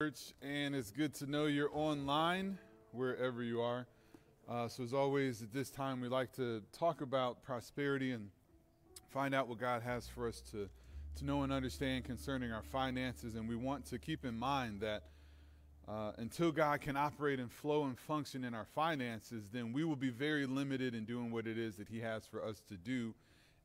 Church, and it's good to know you're online wherever you are. Uh, so, as always, at this time, we like to talk about prosperity and find out what God has for us to, to know and understand concerning our finances. And we want to keep in mind that uh, until God can operate and flow and function in our finances, then we will be very limited in doing what it is that He has for us to do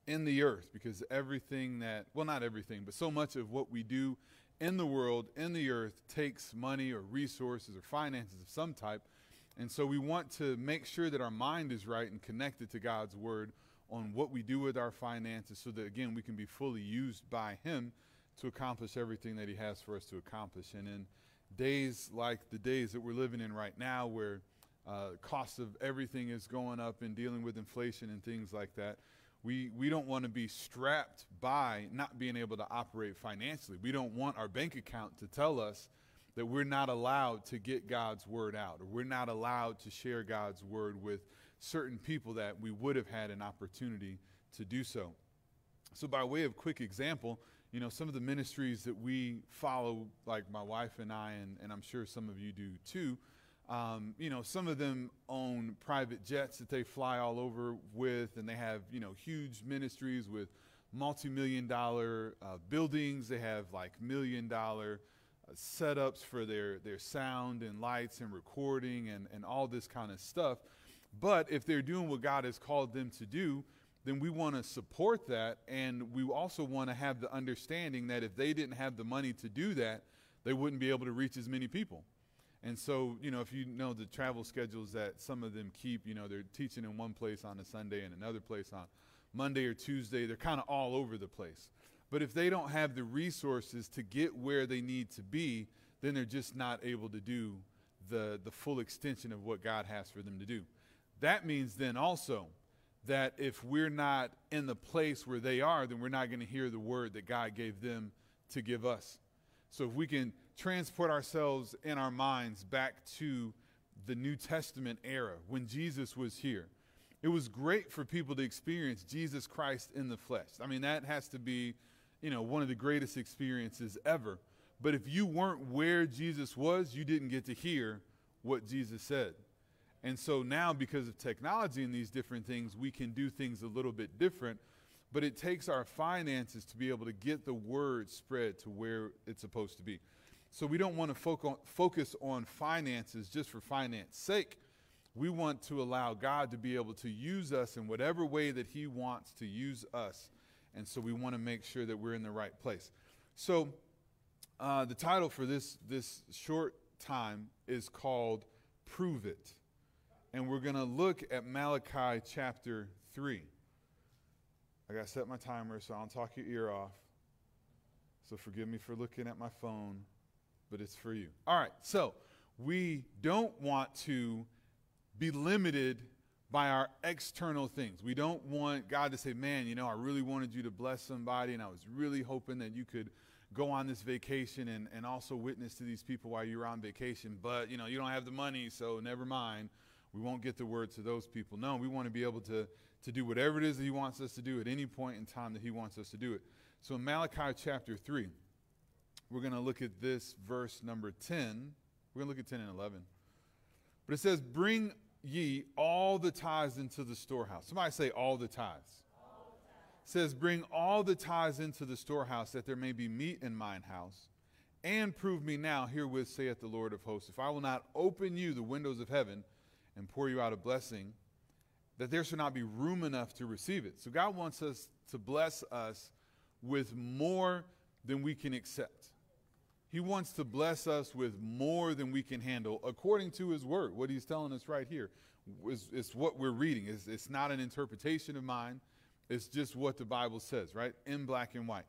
in the earth because everything that, well, not everything, but so much of what we do in the world, in the earth, takes money or resources or finances of some type. And so we want to make sure that our mind is right and connected to God's word on what we do with our finances so that, again, we can be fully used by Him to accomplish everything that He has for us to accomplish. And in days like the days that we're living in right now, where uh, cost of everything is going up and dealing with inflation and things like that, we, we don't want to be strapped by not being able to operate financially. We don't want our bank account to tell us that we're not allowed to get God's word out or we're not allowed to share God's word with certain people that we would have had an opportunity to do so. So, by way of quick example, you know, some of the ministries that we follow, like my wife and I, and, and I'm sure some of you do too, um, you know, some of them own private jets that they fly all over with, and they have, you know, huge ministries with multi million dollar uh, buildings. They have like million dollar uh, setups for their, their sound and lights and recording and, and all this kind of stuff. But if they're doing what God has called them to do, then we want to support that. And we also want to have the understanding that if they didn't have the money to do that, they wouldn't be able to reach as many people. And so, you know, if you know the travel schedules that some of them keep, you know, they're teaching in one place on a Sunday and another place on Monday or Tuesday. They're kind of all over the place. But if they don't have the resources to get where they need to be, then they're just not able to do the, the full extension of what God has for them to do. That means then also that if we're not in the place where they are, then we're not going to hear the word that God gave them to give us. So if we can transport ourselves in our minds back to the New Testament era when Jesus was here. It was great for people to experience Jesus Christ in the flesh. I mean, that has to be, you know, one of the greatest experiences ever. But if you weren't where Jesus was, you didn't get to hear what Jesus said. And so now, because of technology and these different things, we can do things a little bit different. But it takes our finances to be able to get the word spread to where it's supposed to be. So we don't want to focus on finances just for finance sake. We want to allow God to be able to use us in whatever way that He wants to use us. And so we want to make sure that we're in the right place. So uh, the title for this, this short time is called Prove It. And we're going to look at Malachi chapter 3. I got to set my timer so I don't talk your ear off. So forgive me for looking at my phone but it's for you. All right, so we don't want to be limited by our external things. We don't want God to say, man, you know, I really wanted you to bless somebody, and I was really hoping that you could go on this vacation and, and also witness to these people while you're on vacation, but, you know, you don't have the money, so never mind. We won't get the word to those people. No, we want to be able to, to do whatever it is that He wants us to do at any point in time that He wants us to do it. So in Malachi chapter 3, we're going to look at this verse number 10. We're going to look at 10 and 11. But it says, Bring ye all the tithes into the storehouse. Somebody say, All the tithes. It says, Bring all the tithes into the storehouse, that there may be meat in mine house. And prove me now, herewith saith the Lord of hosts, if I will not open you the windows of heaven and pour you out a blessing, that there shall not be room enough to receive it. So God wants us to bless us with more than we can accept. He wants to bless us with more than we can handle according to His Word. What He's telling us right here is, is what we're reading. It's, it's not an interpretation of mine, it's just what the Bible says, right? In black and white.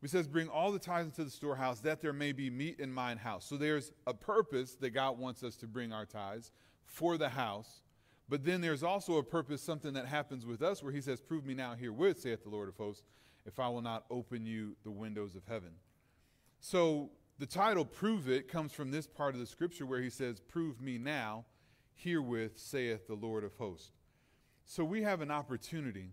He says, Bring all the tithes into the storehouse that there may be meat in mine house. So there's a purpose that God wants us to bring our tithes for the house. But then there's also a purpose, something that happens with us, where He says, Prove me now herewith, saith the Lord of hosts, if I will not open you the windows of heaven. So the title, Prove It, comes from this part of the scripture where he says, Prove me now, herewith saith the Lord of hosts. So we have an opportunity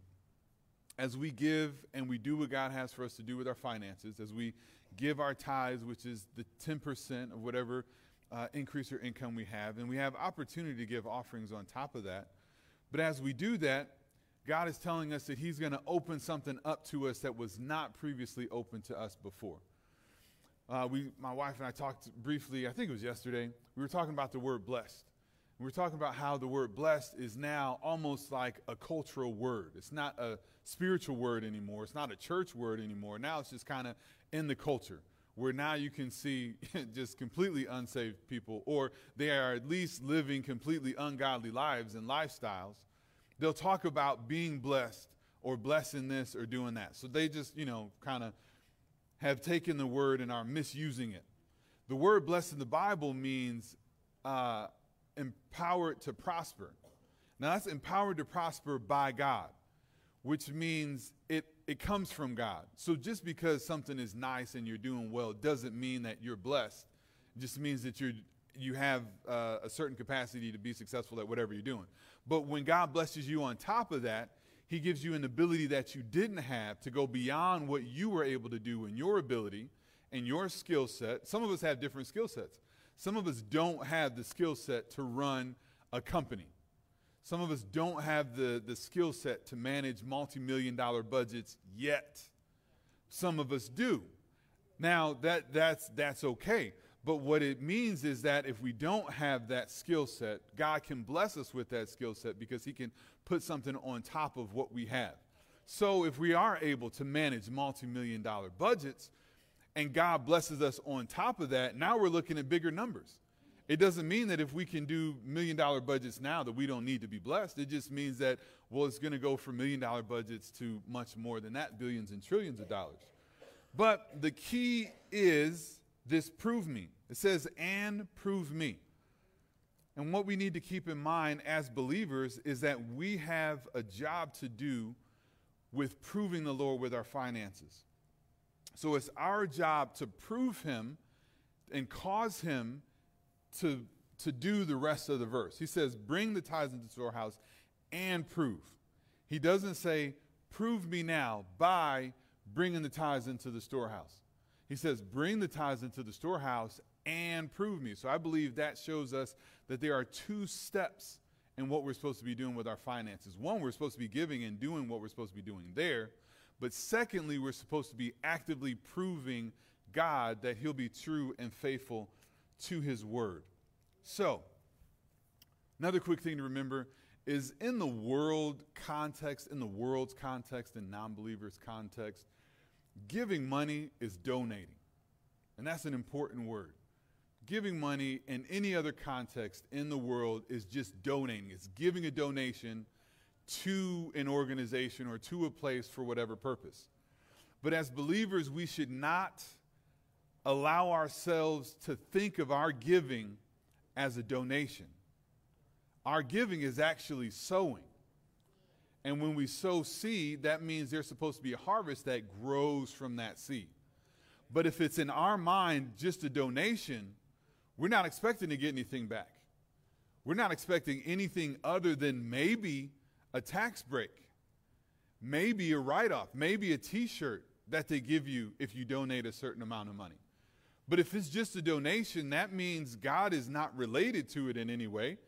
as we give and we do what God has for us to do with our finances, as we give our tithes, which is the 10% of whatever uh, increase or income we have. And we have opportunity to give offerings on top of that. But as we do that, God is telling us that He's going to open something up to us that was not previously open to us before. Uh, we, my wife and I talked briefly, I think it was yesterday, we were talking about the word blessed. We were talking about how the word blessed is now almost like a cultural word. It's not a spiritual word anymore. It's not a church word anymore. Now it's just kind of in the culture where now you can see just completely unsaved people, or they are at least living completely ungodly lives and lifestyles. They'll talk about being blessed or blessing this or doing that. So they just, you know, kind of have taken the word and are misusing it. The word blessed in the Bible means uh, empowered to prosper. Now, that's empowered to prosper by God, which means it it comes from God. So just because something is nice and you're doing well doesn't mean that you're blessed. It just means that you're you have uh, a certain capacity to be successful at whatever you're doing. But when God blesses you on top of that, He gives you an ability that you didn't have to go beyond what you were able to do in your ability and your skill set. Some of us have different skill sets. Some of us don't have the skill set to run a company. Some of us don't have the, the skill set to manage multi million dollar budgets yet. Some of us do. Now, that, that's, that's okay. But what it means is that if we don't have that skill set, God can bless us with that skill set because He can put something on top of what we have. So if we are able to manage multi million dollar budgets and God blesses us on top of that, now we're looking at bigger numbers. It doesn't mean that if we can do million dollar budgets now that we don't need to be blessed. It just means that, well, it's going to go from million dollar budgets to much more than that, billions and trillions of dollars. But the key is this prove me. It says, and prove me. And what we need to keep in mind as believers is that we have a job to do with proving the Lord with our finances. So it's our job to prove Him and cause Him to, to do the rest of the verse. He says, Bring the tithes into the storehouse and prove. He doesn't say, Prove me now by bringing the tithes into the storehouse. He says, Bring the tithes into the storehouse and prove me. So I believe that shows us that there are two steps in what we're supposed to be doing with our finances. One, we're supposed to be giving and doing what we're supposed to be doing there. But secondly, we're supposed to be actively proving God that He'll be true and faithful to his word. So, another quick thing to remember is in the world context, in the world's context, in non believers' context, giving money is donating. And that's an important word. Giving money in any other context in the world is just donating, it's giving a donation to an organization or to a place for whatever purpose. But as believers, we should not allow ourselves to think of our giving as a donation. Our giving is actually sowing. And when we sow seed, that means there's supposed to be a harvest that grows from that seed. But if it's in our mind just a donation, we're not expecting to get anything back. We're not expecting anything other than maybe a tax break, maybe a write off, maybe a t shirt that they give you if you donate a certain amount of money. But if it's just a donation, that means God is not related to it in any way.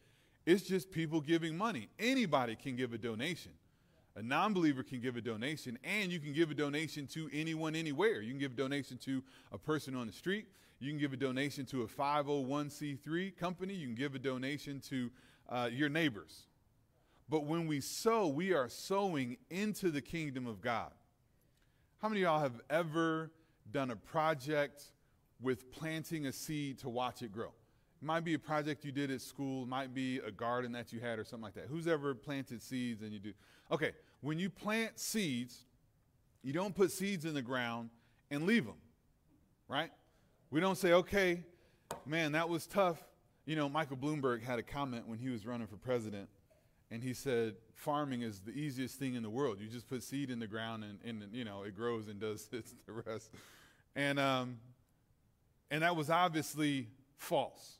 It's just people giving money. Anybody can give a donation. A non believer can give a donation, and you can give a donation to anyone, anywhere. You can give a donation to a person on the street. You can give a donation to a 501c3 company. You can give a donation to uh, your neighbors. But when we sow, we are sowing into the kingdom of God. How many of y'all have ever done a project with planting a seed to watch it grow. It might be a project you did at school, might be a garden that you had or something like that. Who's ever planted seeds and you do? Okay, when you plant seeds, you don't put seeds in the ground and leave them, right? We don't say, okay, man, that was tough. You know, Michael Bloomberg had a comment when he was running for president, and he said, farming is the easiest thing in the world. You just put seed in the ground and, and you know, it grows and does the rest. And um, and that was obviously false.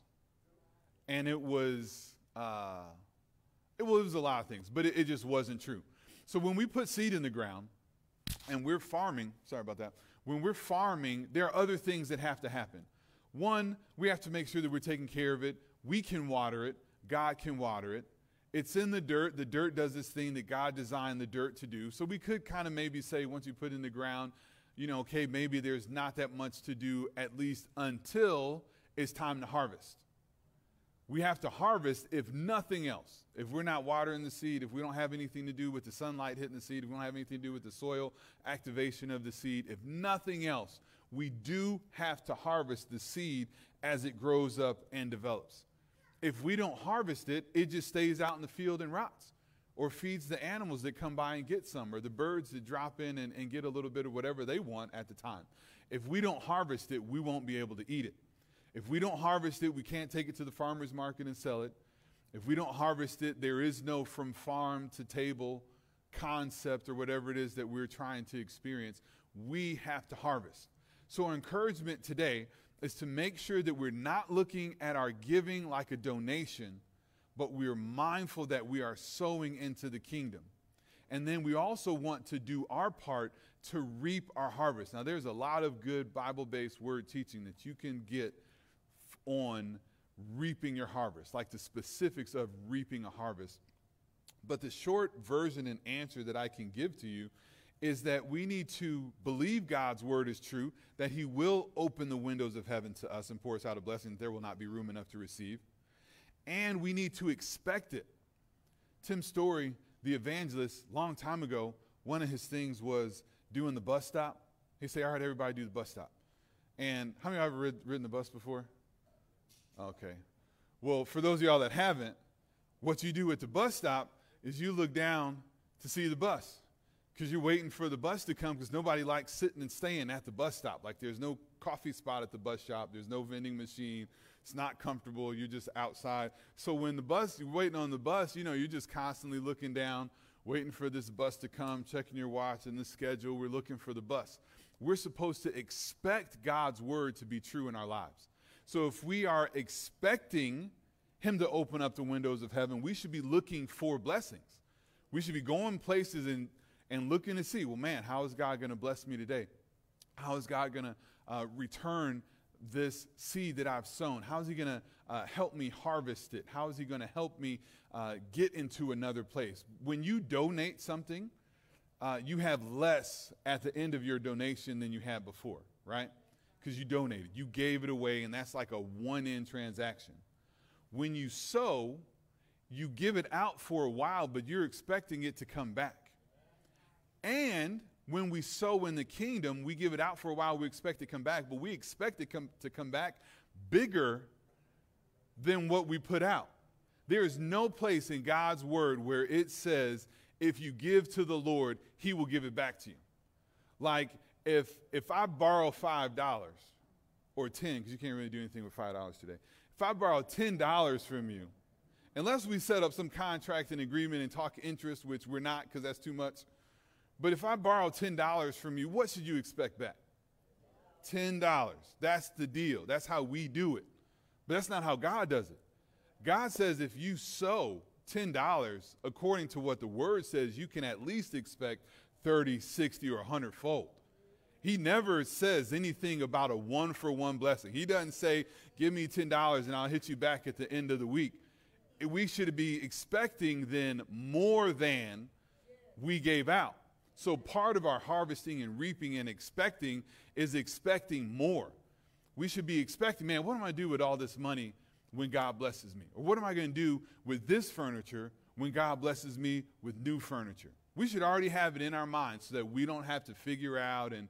And it was, uh, it, was a lot of things, but it, it just wasn't true. So when we put seed in the ground and we're farming, sorry about that, when we're farming, there are other things that have to happen. One, we have to make sure that we're taking care of it. We can water it, God can water it. It's in the dirt. The dirt does this thing that God designed the dirt to do. So we could kind of maybe say, once you put it in the ground, you know, okay, maybe there's not that much to do, at least until it's time to harvest. We have to harvest if nothing else. If we're not watering the seed, if we don't have anything to do with the sunlight hitting the seed, if we don't have anything to do with the soil activation of the seed, if nothing else, we do have to harvest the seed as it grows up and develops. If we don't harvest it, it just stays out in the field and rots or feeds the animals that come by and get some or the birds that drop in and, and get a little bit of whatever they want at the time. If we don't harvest it, we won't be able to eat it. If we don't harvest it, we can't take it to the farmer's market and sell it. If we don't harvest it, there is no from farm to table concept or whatever it is that we're trying to experience. We have to harvest. So, our encouragement today is to make sure that we're not looking at our giving like a donation, but we're mindful that we are sowing into the kingdom. And then we also want to do our part to reap our harvest. Now, there's a lot of good Bible based word teaching that you can get on reaping your harvest, like the specifics of reaping a harvest. But the short version and answer that I can give to you is that we need to believe God's word is true, that He will open the windows of heaven to us and pour us out a blessing that there will not be room enough to receive. And we need to expect it. Tim Storey, the evangelist, long time ago, one of his things was doing the bus stop. He'd say, All right, everybody do the bus stop. And how many of you have ever ridden the bus before? Okay. Well, for those of y'all that haven't, what you do at the bus stop is you look down to see the bus because you're waiting for the bus to come because nobody likes sitting and staying at the bus stop. Like there's no coffee spot at the bus shop, there's no vending machine. It's not comfortable. You're just outside. So when the bus, you're waiting on the bus, you know, you're just constantly looking down, waiting for this bus to come, checking your watch and the schedule. We're looking for the bus. We're supposed to expect God's word to be true in our lives. So if we are expecting Him to open up the windows of heaven, we should be looking for blessings. We should be going places and, and looking to see, well, man, how is God going to bless me today? How is God going to uh, return this seed that I've sown? How is He going to uh, help me harvest it? How is He going to help me uh, get into another place? When you donate something, uh, you have less at the end of your donation than you had before, right? Because you donated. You gave it away, and that's like a one in transaction. When you sow, you give it out for a while, but you're expecting it to come back. And when we sow in the kingdom, we give it out for a while, we expect it to come back, but we expect it to come back bigger than what we put out. There is no place in God's word where it says, if you give to the Lord, he will give it back to you. Like, if if I borrow five dollars or ten, because you can't really do anything with five dollars today. If I borrow ten dollars from you, unless we set up some contract and agreement and talk interest, which we're not because that's too much. But if I borrow ten dollars from you, what should you expect back? Ten dollars. That's the deal. That's how we do it. But that's not how God does it. God says if you sow $10 according to what the word says, you can at least expect 30, 60, or 100 fold. He never says anything about a one for one blessing. He doesn't say, Give me $10 and I'll hit you back at the end of the week. We should be expecting then more than we gave out. So part of our harvesting and reaping and expecting is expecting more. We should be expecting, man, what am I going to do with all this money when God blesses me? Or what am I going to do with this furniture when God blesses me with new furniture? We should already have it in our minds so that we don't have to figure out and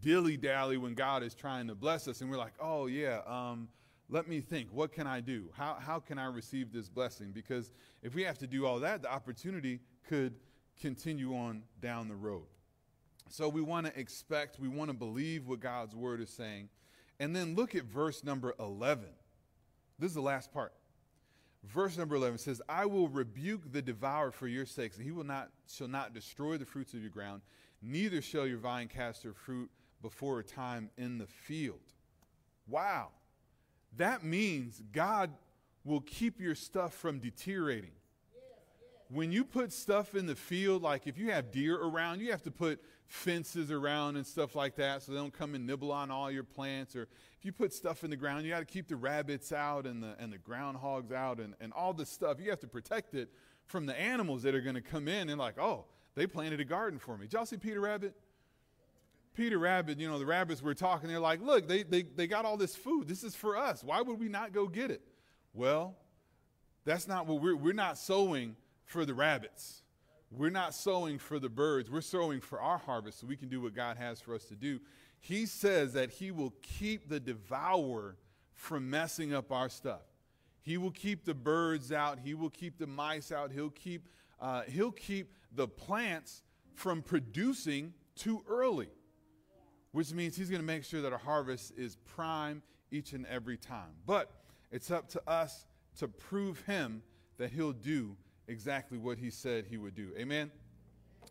dilly dally when God is trying to bless us, and we're like, oh, yeah, um, let me think. What can I do? How, how can I receive this blessing? Because if we have to do all that, the opportunity could continue on down the road. So we want to expect, we want to believe what God's word is saying. And then look at verse number 11. This is the last part. Verse number 11 says, I will rebuke the devourer for your sakes, and he will not, shall not destroy the fruits of your ground neither shall your vine cast her fruit before a time in the field. Wow. That means God will keep your stuff from deteriorating. when you put stuff in the field, like if you have deer around, you have to put fences around and stuff like that so they don't come and nibble on all your plants. Or if you put stuff in the ground, you got to keep the rabbits out and the, and the groundhogs out and, and all this stuff. You have to protect it from the animals that are going to come in and, like, oh, they planted a garden for me. Did y'all see Peter Rabbit? Peter Rabbit, you know, the rabbits were talking. They're like, look, they, they, they got all this food. This is for us. Why would we not go get it? Well, that's not what we're, we're not sowing for the rabbits. We're not sowing for the birds. We're sowing for our harvest so we can do what God has for us to do. He says that He will keep the devourer from messing up our stuff. He will keep the birds out. He will keep the mice out. He'll keep, uh, he'll keep the plants from producing too early, which means He's going to make sure that our harvest is prime each and every time. But it's up to us to prove Him that He'll do exactly what he said he would do. Amen?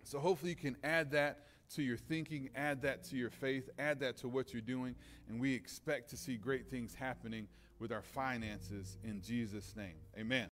So hopefully you can add that to your thinking, add that to your faith, add that to what you're doing, and we expect to see great things happening with our finances in Jesus' name. Amen.